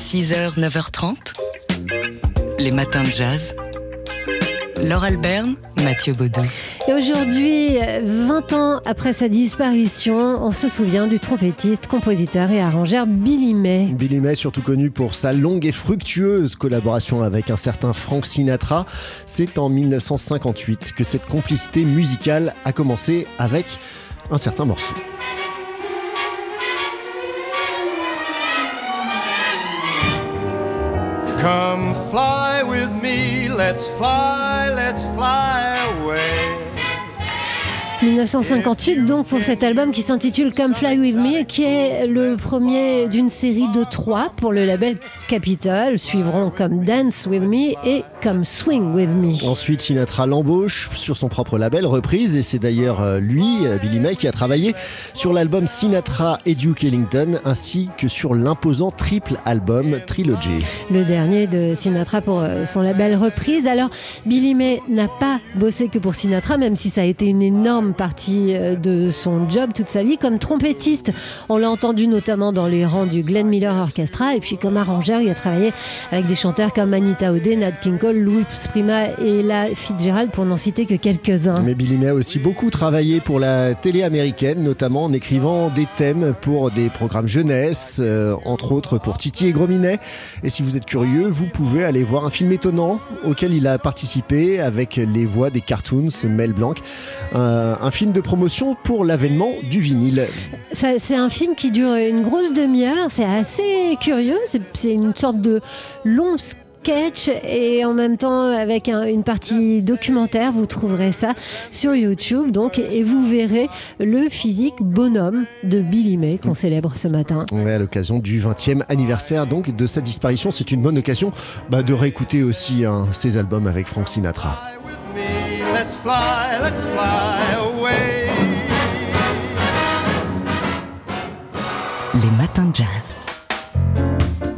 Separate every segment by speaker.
Speaker 1: 6h, 9h30. Les matins de jazz. Laure Alberne, Mathieu Baudou.
Speaker 2: Et aujourd'hui, 20 ans après sa disparition, on se souvient du trompettiste, compositeur et arrangeur Billy May.
Speaker 3: Billy May, surtout connu pour sa longue et fructueuse collaboration avec un certain Frank Sinatra. C'est en 1958 que cette complicité musicale a commencé avec un certain morceau.
Speaker 4: Come fly with me, let's fly, let's fly away.
Speaker 2: 1958 donc pour cet album qui s'intitule Come Fly With Me qui est le premier d'une série de trois pour le label Capitol suivront comme Dance With Me et comme Swing With Me.
Speaker 3: Ensuite Sinatra l'embauche sur son propre label Reprise et c'est d'ailleurs euh, lui, euh, Billy May, qui a travaillé sur l'album Sinatra et Duke Ellington ainsi que sur l'imposant triple album Trilogy.
Speaker 2: Le dernier de Sinatra pour euh, son label Reprise. Alors Billy May n'a pas bossé que pour Sinatra même si ça a été une énorme partie euh, de son job toute sa vie comme trompettiste. On l'a entendu notamment dans les rangs du Glenn Miller Orchestra et puis comme arrangeur, il a travaillé avec des chanteurs comme Anita O'Day, Nat King Cole, Louis Prima et la Fitzgerald pour n'en citer que quelques-uns.
Speaker 3: Mais Billy May a aussi beaucoup travaillé pour la télé américaine, notamment en écrivant des thèmes pour des programmes jeunesse, euh, entre autres pour Titi et Grominet. Et si vous êtes curieux, vous pouvez aller voir un film étonnant auquel il a participé avec les voix des cartoons Mel Blanc. Un film de promotion pour l'avènement du vinyle.
Speaker 2: C'est un film qui dure une grosse demi-heure, c'est assez curieux, c'est une sorte de long sketch et en même temps avec une partie documentaire. Vous trouverez ça sur YouTube donc et vous verrez le physique bonhomme de Billy May qu'on célèbre ce matin.
Speaker 3: Ouais, à l'occasion du 20e anniversaire donc de sa disparition, c'est une bonne occasion bah, de réécouter aussi hein, ses albums avec Frank Sinatra.
Speaker 1: Matin Jazz.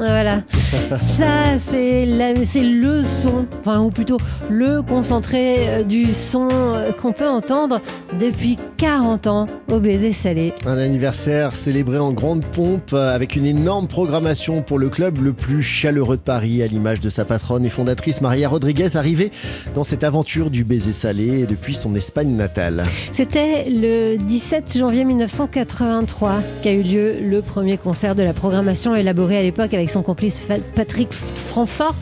Speaker 2: Voilà. Ça, c'est le son, enfin, ou plutôt le concentré euh, du son euh, qu'on peut entendre depuis 40 ans au baiser salé.
Speaker 3: Un anniversaire célébré en grande pompe euh, avec une énorme programmation pour le club le plus chaleureux de Paris, à l'image de sa patronne et fondatrice Maria Rodriguez, arrivée dans cette aventure du baiser salé depuis son Espagne natale.
Speaker 2: C'était le 17 janvier 1983 qu'a eu lieu le premier concert de la programmation élaborée à l'époque avec son complice Patrick Francfort.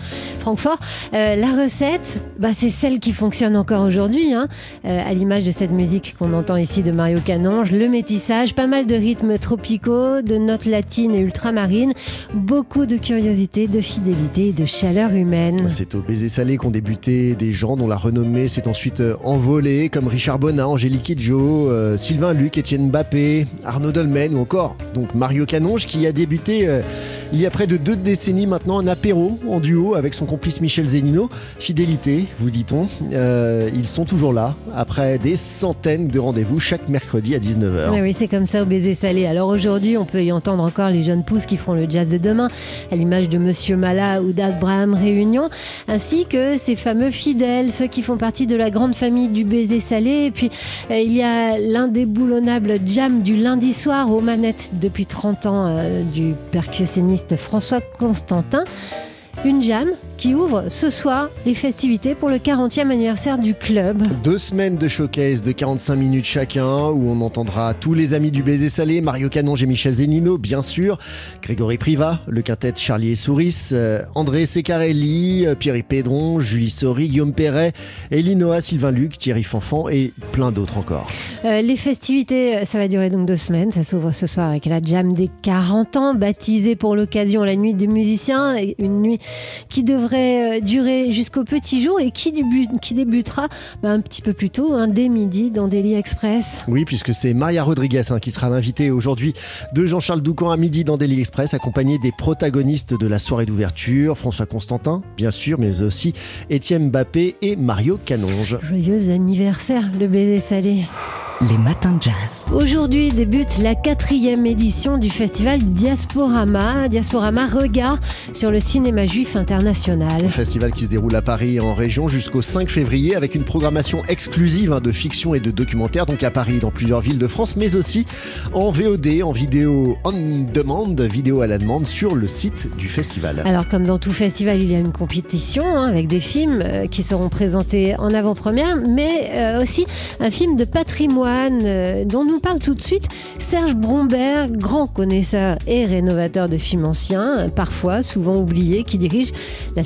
Speaker 2: Euh, la recette, bah, c'est celle qui fonctionne encore aujourd'hui, hein. euh, à l'image de cette musique qu'on entend ici de Mario Canonge. Le métissage, pas mal de rythmes tropicaux, de notes latines et ultramarines, beaucoup de curiosité, de fidélité et de chaleur humaine.
Speaker 3: C'est au baiser salé qu'ont débuté des gens dont la renommée s'est ensuite euh, envolée, comme Richard Bonnat, Angélique Kidjo, Sylvain Luc, Étienne Bappé, Arnaud Dolmen ou encore donc Mario Canonge qui a débuté il y a près de deux décennies maintenant un apéro en duo avec son complice Michel Zenino. Fidélité, vous dit-on. Euh, ils sont toujours là après des centaines de rendez-vous chaque mercredi à 19h.
Speaker 2: oui, c'est comme ça au baiser salé. Alors aujourd'hui, on peut y entendre encore les jeunes pousses qui feront le jazz de demain, à l'image de Monsieur Mala ou d'Abraham Réunion, ainsi que ces fameux fidèles, ceux qui font partie de la grande famille du baiser salé. Et puis, euh, il y a l'indéboulonnable jam du lundi soir aux manettes depuis 30 ans euh, du percussionniste François Constantin. Une jam qui ouvre ce soir les festivités pour le 40e anniversaire du club.
Speaker 3: Deux semaines de showcase de 45 minutes chacun où on entendra tous les amis du baiser salé, Mario Canonge et Michel Zenino bien sûr, Grégory Priva, le quintet Charlie et Souris, euh, André Secarelli, euh, Pierre Pédron, Julie Sori, Guillaume Perret, Elinoa, Sylvain Luc, Thierry Fanfan et plein d'autres encore.
Speaker 2: Euh, les festivités, ça va durer donc deux semaines, ça s'ouvre ce soir avec la jam des 40 ans, baptisée pour l'occasion la nuit des musiciens, une nuit qui devrait euh, durer jusqu'au petit jour et qui, qui débutera bah, un petit peu plus tôt, hein, dès midi, dans Daily Express.
Speaker 3: Oui, puisque c'est Maria Rodriguez hein, qui sera l'invitée aujourd'hui de Jean-Charles Doucan à midi dans Daily Express, accompagné des protagonistes de la soirée d'ouverture, François Constantin, bien sûr, mais aussi Étienne Mbappé et Mario Canonge.
Speaker 2: Joyeux anniversaire, le baiser salé.
Speaker 1: Les matins de jazz.
Speaker 2: Aujourd'hui débute la quatrième édition du festival Diasporama. Diasporama regard sur le cinéma juif international.
Speaker 3: Un festival qui se déroule à Paris et en région jusqu'au 5 février avec une programmation exclusive hein, de fiction et de documentaire, donc à Paris dans plusieurs villes de France, mais aussi en VOD, en vidéo on demande, vidéo à la demande sur le site du festival.
Speaker 2: Alors comme dans tout festival, il y a une compétition hein, avec des films euh, qui seront présentés en avant-première, mais euh, aussi un film de patrimoine euh, dont nous parle tout de suite Serge Bromberg, grand connaisseur et rénovateur de films anciens, parfois souvent oublié, qui dirige la,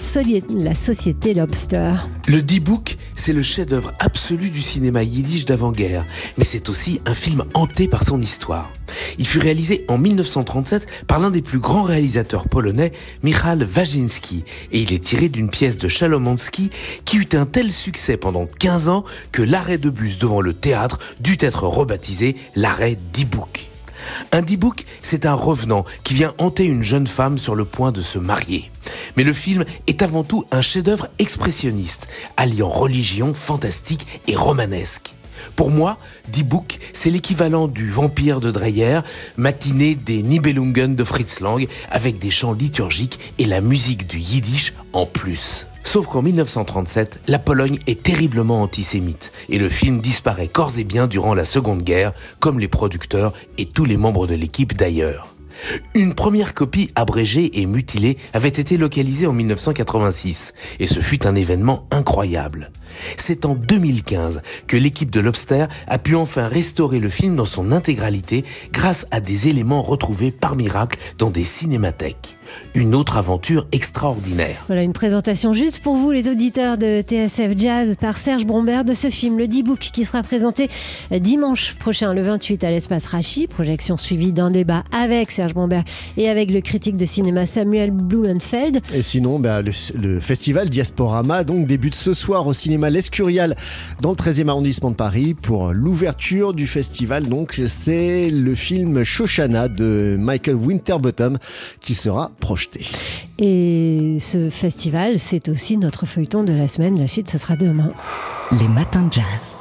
Speaker 2: la société Lobster.
Speaker 5: Le D-Book, c'est le chef-d'œuvre absolu du cinéma yiddish d'avant-guerre, mais c'est aussi un film hanté par son histoire. Il fut réalisé en 1937 par l'un des plus grands réalisateurs polonais, Michal Wajinski, et il est tiré d'une pièce de Chalomonski qui eut un tel succès pendant 15 ans que l'arrêt de bus devant le théâtre être rebaptisé l'arrêt d'Ibouk. Un Dibouk, c'est un revenant qui vient hanter une jeune femme sur le point de se marier. Mais le film est avant tout un chef-d'œuvre expressionniste, alliant religion, fantastique et romanesque. Pour moi, Die Book, c'est l'équivalent du Vampire de Dreyer, matinée des Nibelungen de Fritz Lang, avec des chants liturgiques et la musique du yiddish en plus. Sauf qu'en 1937, la Pologne est terriblement antisémite et le film disparaît corps et bien durant la Seconde Guerre, comme les producteurs et tous les membres de l'équipe d'ailleurs. Une première copie abrégée et mutilée avait été localisée en 1986 et ce fut un événement incroyable. C'est en 2015 que l'équipe de Lobster a pu enfin restaurer le film dans son intégralité grâce à des éléments retrouvés par miracle dans des cinémathèques une autre aventure extraordinaire.
Speaker 2: Voilà une présentation juste pour vous, les auditeurs de TSF Jazz, par Serge Brombert de ce film, le D-Book, qui sera présenté dimanche prochain, le 28, à l'espace Rachi. Projection suivie d'un débat avec Serge Brombert et avec le critique de cinéma Samuel Blumenfeld.
Speaker 3: Et sinon, bah, le, festival Diasporama donc, débute ce soir au cinéma L'Escurial dans le 13e arrondissement de Paris pour l'ouverture du festival. Donc, c'est le film Shoshana de Michael Winterbottom qui sera projeté.
Speaker 2: Et ce festival, c'est aussi notre feuilleton de la semaine. La suite, ce sera demain.
Speaker 1: Les matins de jazz.